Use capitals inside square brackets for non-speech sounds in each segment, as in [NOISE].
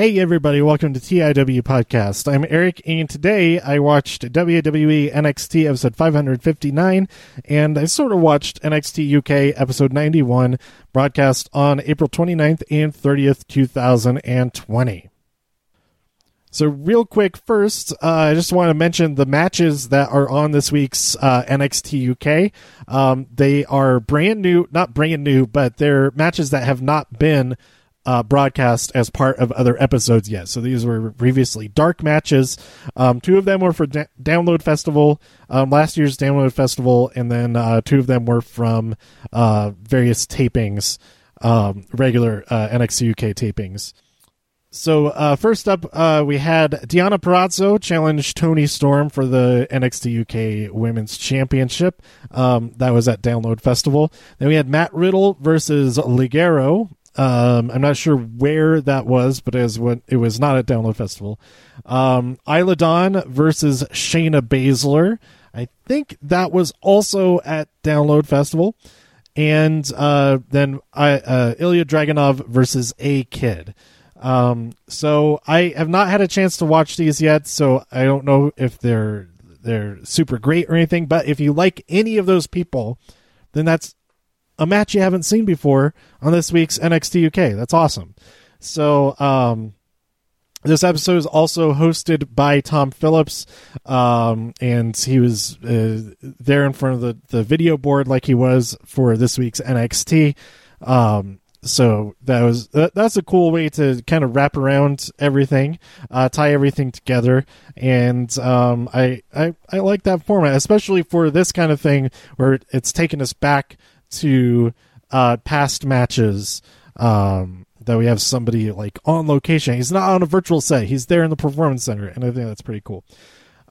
Hey everybody, welcome to TIW Podcast. I'm Eric and today I watched WWE NXT episode 559 and I sort of watched NXT UK episode 91 broadcast on April 29th and 30th, 2020. So, real quick, first, uh, I just want to mention the matches that are on this week's uh, NXT UK. Um, they are brand new, not brand new, but they're matches that have not been uh, broadcast as part of other episodes yet. So these were previously dark matches. Um, two of them were for Download Festival, um, last year's Download Festival, and then uh, two of them were from uh, various tapings, um, regular uh, NXT UK tapings. So uh, first up, uh, we had Deonna Purrazzo challenge Toni Storm for the NXT UK Women's Championship. Um, that was at Download Festival. Then we had Matt Riddle versus Ligero um, I'm not sure where that was, but as when it was not at Download Festival. Um, Isla Dawn versus Shayna Baszler. I think that was also at Download Festival. And uh, then I, uh, Ilya Dragunov versus A Kid. Um, so I have not had a chance to watch these yet, so I don't know if they're they're super great or anything. But if you like any of those people, then that's a match you haven't seen before on this week's NXT UK. That's awesome. So, um, this episode is also hosted by Tom Phillips, um, and he was uh, there in front of the, the video board like he was for this week's NXT. Um, so that was that, that's a cool way to kind of wrap around everything, uh, tie everything together, and um, I, I I like that format, especially for this kind of thing where it's taken us back to uh, past matches um, that we have somebody like on location. He's not on a virtual set. He's there in the performance center, and I think that's pretty cool.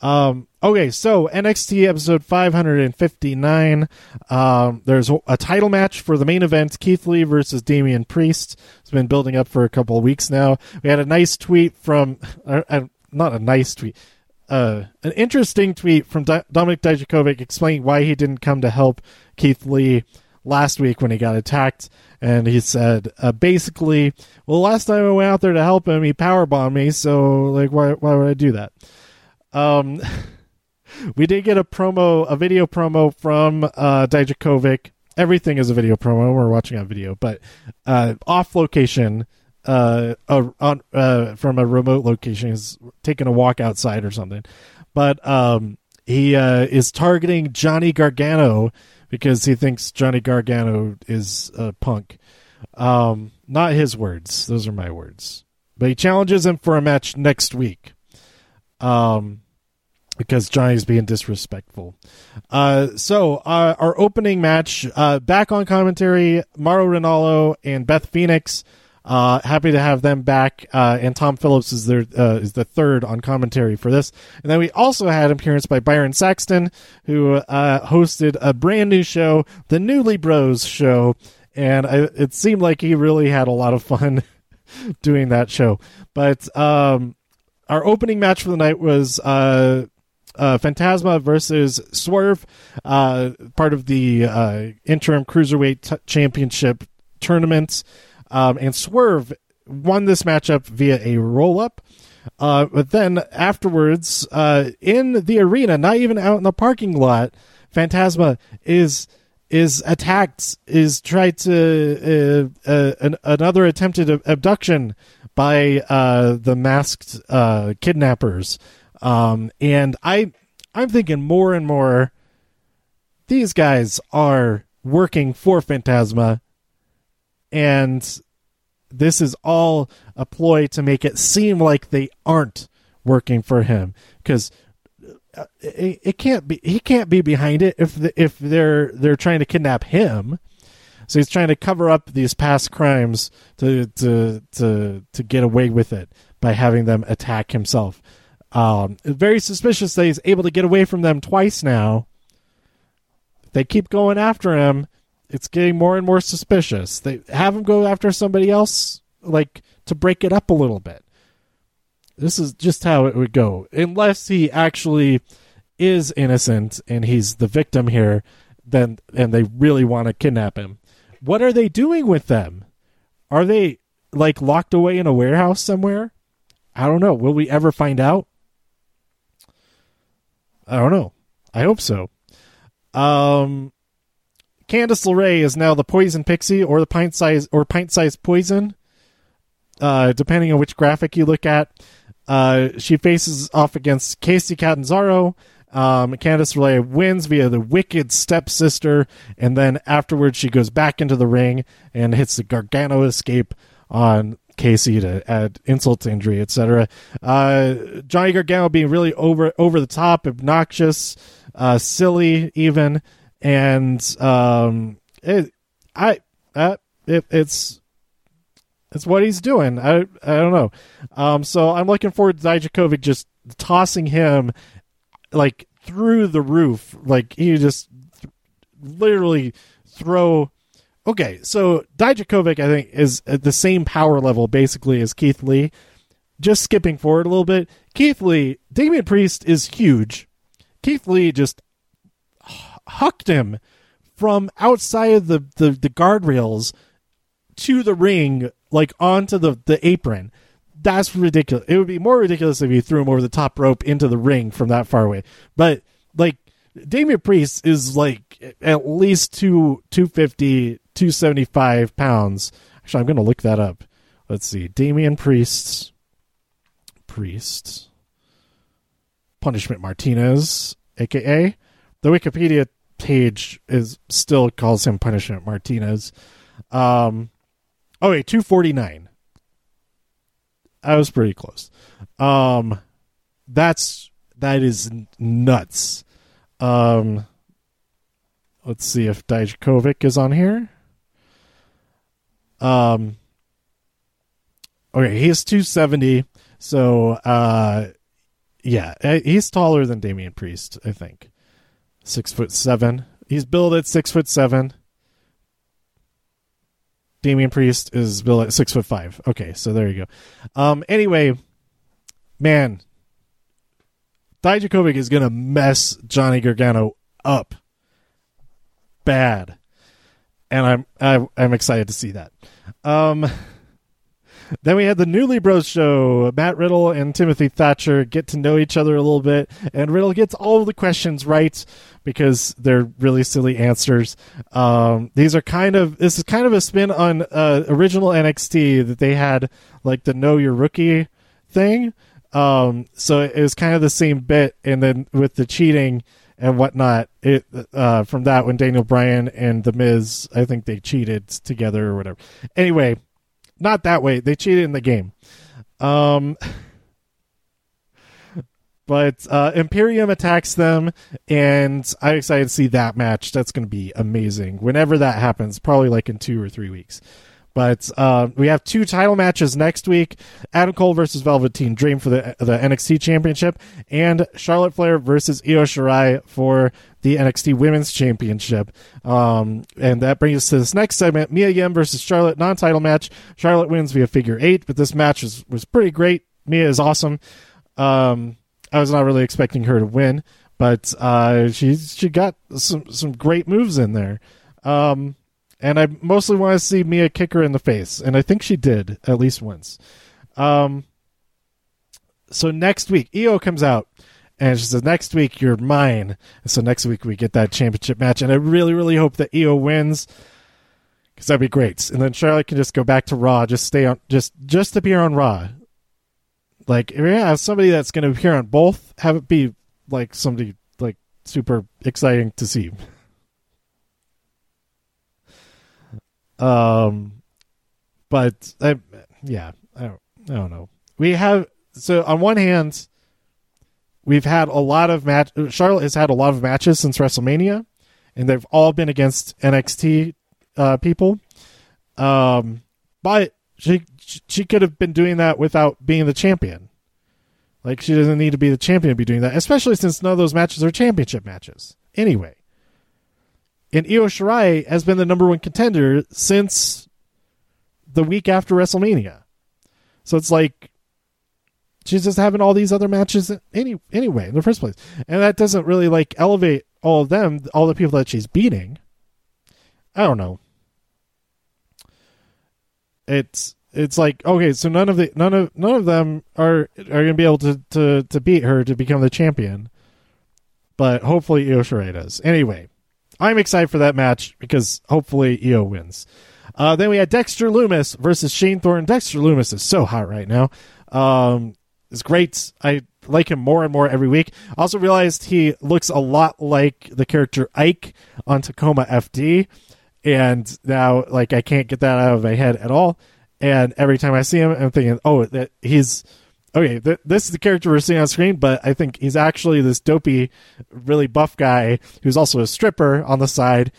Um, okay, so NXT episode 559. Um, there's a title match for the main event Keith Lee versus Damian Priest. It's been building up for a couple of weeks now. We had a nice tweet from, [LAUGHS] uh, uh not a nice tweet, uh, an interesting tweet from D- Dominik Dijakovic explaining why he didn't come to help Keith Lee last week when he got attacked, and he said uh, basically, "Well, last time I went out there to help him, he powerbombed me. So, like, why why would I do that?" Um, [LAUGHS] we did get a promo, a video promo from uh, Dijakovic. Everything is a video promo. We're watching on video, but uh, off location. Uh, on uh, from a remote location, is taking a walk outside or something, but um, he uh, is targeting Johnny Gargano because he thinks Johnny Gargano is a punk. Um, not his words; those are my words. But he challenges him for a match next week. Um, because Johnny's being disrespectful. Uh, so uh, our opening match, uh, back on commentary, Mauro Ranallo and Beth Phoenix uh, happy to have them back. Uh, and Tom Phillips is their uh, is the third on commentary for this. And then we also had an appearance by Byron Saxton, who uh, hosted a brand new show, the Newly Bros show, and I, it seemed like he really had a lot of fun [LAUGHS] doing that show. But um, our opening match for the night was. Uh, uh, Phantasma versus Swerve, uh, part of the uh, interim cruiserweight t- championship tournament. Um, and Swerve won this matchup via a roll up. Uh, but then afterwards, uh, in the arena, not even out in the parking lot, Phantasma is is attacked, is tried to uh, uh an, another attempted abduction by uh, the masked uh, kidnappers. Um, and I I'm thinking more and more these guys are working for Phantasma and this is all a ploy to make it seem like they aren't working for him because uh, it, it, can't be he can't be behind it if the, if they're they're trying to kidnap him. So he's trying to cover up these past crimes to to to to get away with it by having them attack himself. Um, very suspicious that he's able to get away from them twice now. They keep going after him it's getting more and more suspicious. They have him go after somebody else, like to break it up a little bit. This is just how it would go, unless he actually is innocent and he's the victim here. Then and they really want to kidnap him. What are they doing with them? Are they like locked away in a warehouse somewhere? I don't know. Will we ever find out? I don't know. I hope so. Um, Candice LeRae is now the poison pixie or the pint size or pint sized poison, uh, depending on which graphic you look at. Uh, she faces off against Kacy Catanzaro. Um, Candice LeRae wins via the wicked stepsister, and then afterwards she goes back into the ring and hits the Gargano escape on Casey to add insult to injury, etc. Uh, Johnny Gargano being really over over the top, obnoxious, uh, silly, even, and um, it, I, uh, it, it's it's what he's doing. I I don't know. Um, so I'm looking forward to Dijakovic just tossing him like through the roof. Like he just th- literally throw. Okay, so Dijakovic I think is at the same power level basically as Keith Lee. Just skipping forward a little bit, Keith Lee, Damian Priest is huge. Keith Lee just hucked him from outside the, the, the guardrails to the ring, like onto the, the apron. That's ridiculous. It would be more ridiculous if you threw him over the top rope into the ring from that far away. But like Damian Priest is like at least two 250, 275 pounds. Actually, I'm going to look that up. Let's see. Damian Priest. Priest. Punishment Martinez, aka the Wikipedia page is still calls him Punishment Martinez. Um, oh wait, two forty nine. I was pretty close. Um, that's that is nuts. Um, let's see if Dijakovic is on here. Um, okay, he's two seventy. So, uh, yeah, uh, he's taller than Damian Priest. I think six foot seven. He's billed at six foot seven. Damian Priest is billed at six foot five. Okay, so there you go. Um, anyway, man, Dijakovic is gonna mess Johnny Gargano up bad, and I'm I, I'm excited to see that. Um, then we had the Newly Bros show. Matt Riddle and Timothy Thatcher get to know each other a little bit, and Riddle gets all the questions right because they're really silly answers. Um, these are kind of this is kind of a spin on uh, original NXT that they had like the Know Your Rookie thing. Um, so it was kind of the same bit, and then with the cheating and whatnot, it uh, from that when Daniel Bryan and The Miz, I think they cheated together or whatever. Anyway, not that way. They cheated in the game. Um, but uh, Imperium attacks them, and I'm excited to see that match. That's going to be amazing. Whenever that happens, probably like in two or three weeks. But uh, we have two title matches next week: Adam Cole versus Velveteen Dream for the the NXT Championship, and Charlotte Flair versus Io Shirai for the NXT Women's Championship. Um, and that brings us to this next segment: Mia Yim versus Charlotte non-title match. Charlotte wins via figure eight, but this match was was pretty great. Mia is awesome. Um, I was not really expecting her to win, but uh, she she got some some great moves in there. Um, and I mostly want to see Mia kick her in the face, and I think she did at least once. Um, so next week, Io comes out, and she says, "Next week, you're mine." And so next week we get that championship match, and I really, really hope that Io wins because that'd be great. And then Charlotte can just go back to Raw, just stay on, just just appear on Raw. Like, have somebody that's going to appear on both, have it be like somebody like super exciting to see. Um, but I, yeah, I don't, I don't know. We have so on one hand, we've had a lot of match. Charlotte has had a lot of matches since WrestleMania, and they've all been against NXT uh, people. Um, but she she could have been doing that without being the champion. Like she doesn't need to be the champion to be doing that, especially since none of those matches are championship matches. Anyway, and Io Shirai has been the number one contender since the week after WrestleMania. So it's like she's just having all these other matches any anyway in the first place, and that doesn't really like elevate all of them, all the people that she's beating. I don't know. It's it's like okay, so none of the none of none of them are are going to be able to, to to beat her to become the champion. But hopefully Io Shirai does. Anyway, I'm excited for that match because hopefully Io wins. Uh, then we had Dexter Lumis versus Shane Thornton. Dexter Lumis is so hot right now. Um, it's great. I like him more and more every week. Also realized he looks a lot like the character Ike on Tacoma FD, and now like I can't get that out of my head at all. And every time I see him, I'm thinking, oh, that he's okay. Th- this is the character we're seeing on screen, but I think he's actually this dopey, really buff guy who's also a stripper on the side,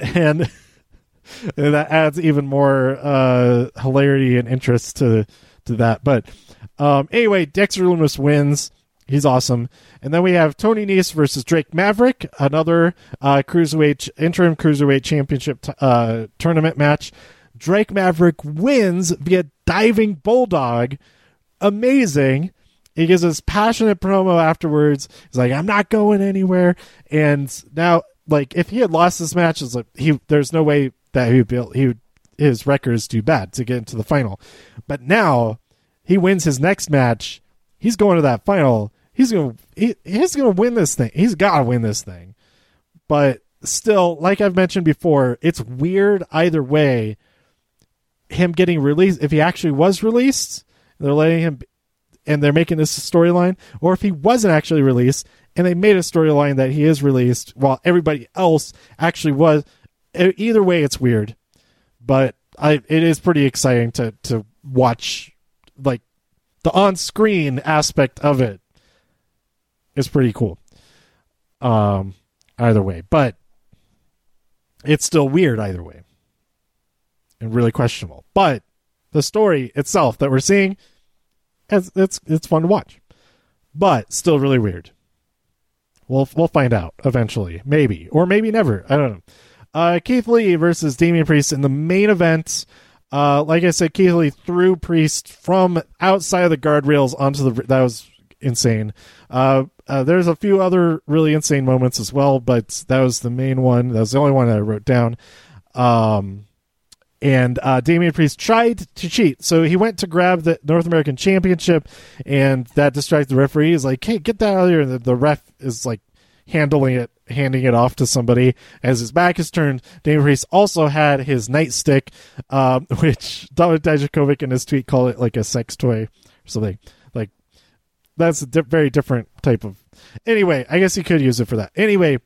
and. [LAUGHS] and that adds even more uh, hilarity and interest to to that. But um, anyway, Dexter Lumis wins. He's awesome. And then we have Tony Nese versus Drake Maverick, another uh, cruiserweight interim cruiserweight championship t- uh, tournament match. Drake Maverick wins via diving bulldog. Amazing. He gives us passionate promo afterwards. He's like, "I'm not going anywhere." And now, like, if he had lost this match, it's like he there's no way that he would be he would, his record is too bad to get into the final. But now he wins his next match, he's going to that final. He's gonna he, he's gonna win this thing. He's gotta win this thing. But still, like I've mentioned before, it's weird either way. Him getting released, if he actually was released, they're letting him, and they're making this storyline, or if he wasn't actually released, and they made a storyline that he is released while everybody else actually was. Either way, it's weird, but I it is pretty exciting to to watch like the on-screen aspect of it is pretty cool. Um, either way, but it's still weird either way, and really questionable. But the story itself that we're seeing, it's it's, it's fun to watch, but still really weird. We'll we'll find out eventually, maybe or maybe never. I don't know. Uh, Keith Lee versus Damian Priest in the main event. Uh, like I said, Keith Lee threw Priest from outside of the guardrails onto the. That was insane. Uh, uh, there's a few other really insane moments as well, but that was the main one. That was the only one I wrote down. Um, and uh, Damian Priest tried to cheat, so he went to grab the North American Championship, and that distracted the referee. He's like, "Hey, get that out of here!" And the, the ref is like handling it handing it off to somebody as his back is turned. Damian Priest also had his nightstick, um, [LAUGHS] which Dominik Dijakovic in his tweet called it like a sex toy or something. Like that's a di- very different type of. Anyway, I guess he could use it for that. Anyway,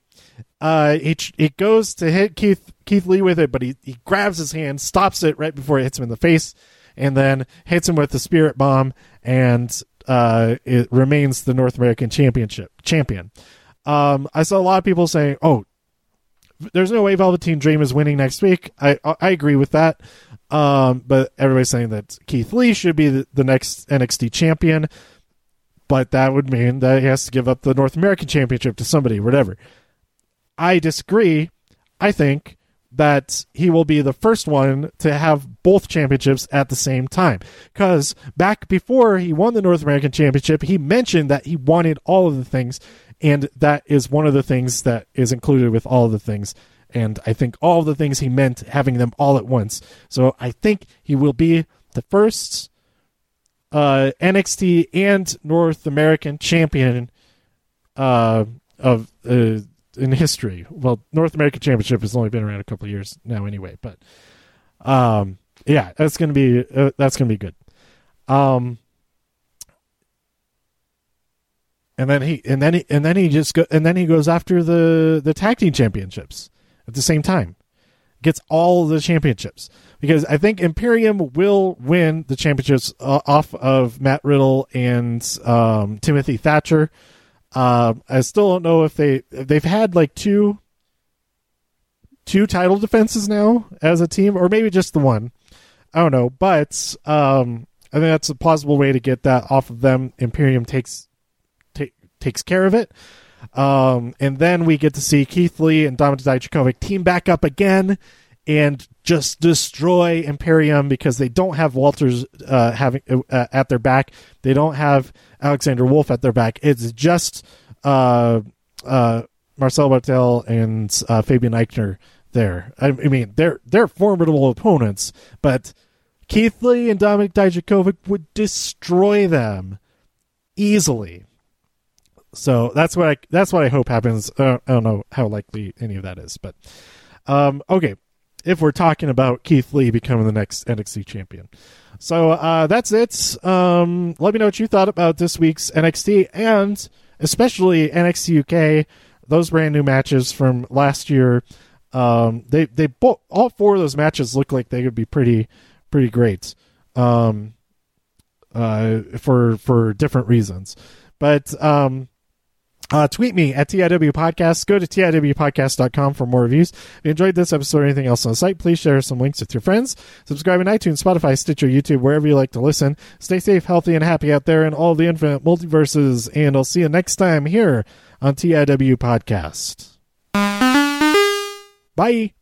uh, he he goes to hit Keith Keith Lee with it, but he he grabs his hand, stops it right before it hits him in the face, and then hits him with the Spirit Bomb, and uh, it remains the North American Championship champion. Um, I saw a lot of people saying, "Oh, there's no way Velveteen Dream is winning next week." I I agree with that. Um, but everybody's saying that Keith Lee should be the, the next NXT champion, but that would mean that he has to give up the North American Championship to somebody, whatever. I disagree. I think that he will be the first one to have both championships at the same time. Because back before he won the North American Championship, he mentioned that he wanted all of the things and that is one of the things that is included with all the things and i think all the things he meant having them all at once so i think he will be the first uh, nxt and north american champion uh, of uh, in history. Well north american championship has only been around a couple years now anyway but um yeah that's gonna be uh, that's gonna be good. Um and then he and then he and then he just go, and then he goes after the the tag team championships at the same time. Gets all the championships. Because i think imperium will win the championships uh, off of matt riddle and um, timothy thatcher uh, i still don't know if they they've had like two two title defenses now as a team or maybe just the one i don't know but um, i think that's a plausible way to get that off of them imperium takes takes care of it. Um, and then we get to see Keith Lee and Dominik Dijakovic team back up again and just destroy Imperium because they don't have Walters uh, having uh, at their back. They don't have Alexander Wolf at their back. It's just uh, uh Marcel Barthel and uh, Fabian Aichner there. I, I, mean, they're they're formidable opponents, but Keith Lee and Dominik Dijakovic would destroy them easily. So that's what I that's what I hope happens. Uh, I don't know how likely any of that is, but um, okay. If we're talking about Keith Lee becoming the next NXT champion, so uh, that's it. Um, let me know what you thought about this week's NXT and especially NXT UK. Those brand new matches from last year. Um, they they both all four of those matches look like they could be pretty pretty great. Um, uh, for for different reasons, but um, uh, tweet me at TIW Podcast. Go to TIWpodcast.com for more reviews. If you enjoyed this episode or anything else on the site, please share some links with your friends. Subscribe on iTunes, Spotify, Stitcher, YouTube, wherever you like to listen. Stay safe, healthy, and happy out there in all the infinite multiverses. And I'll see you next time here on TIW Podcast. Bye.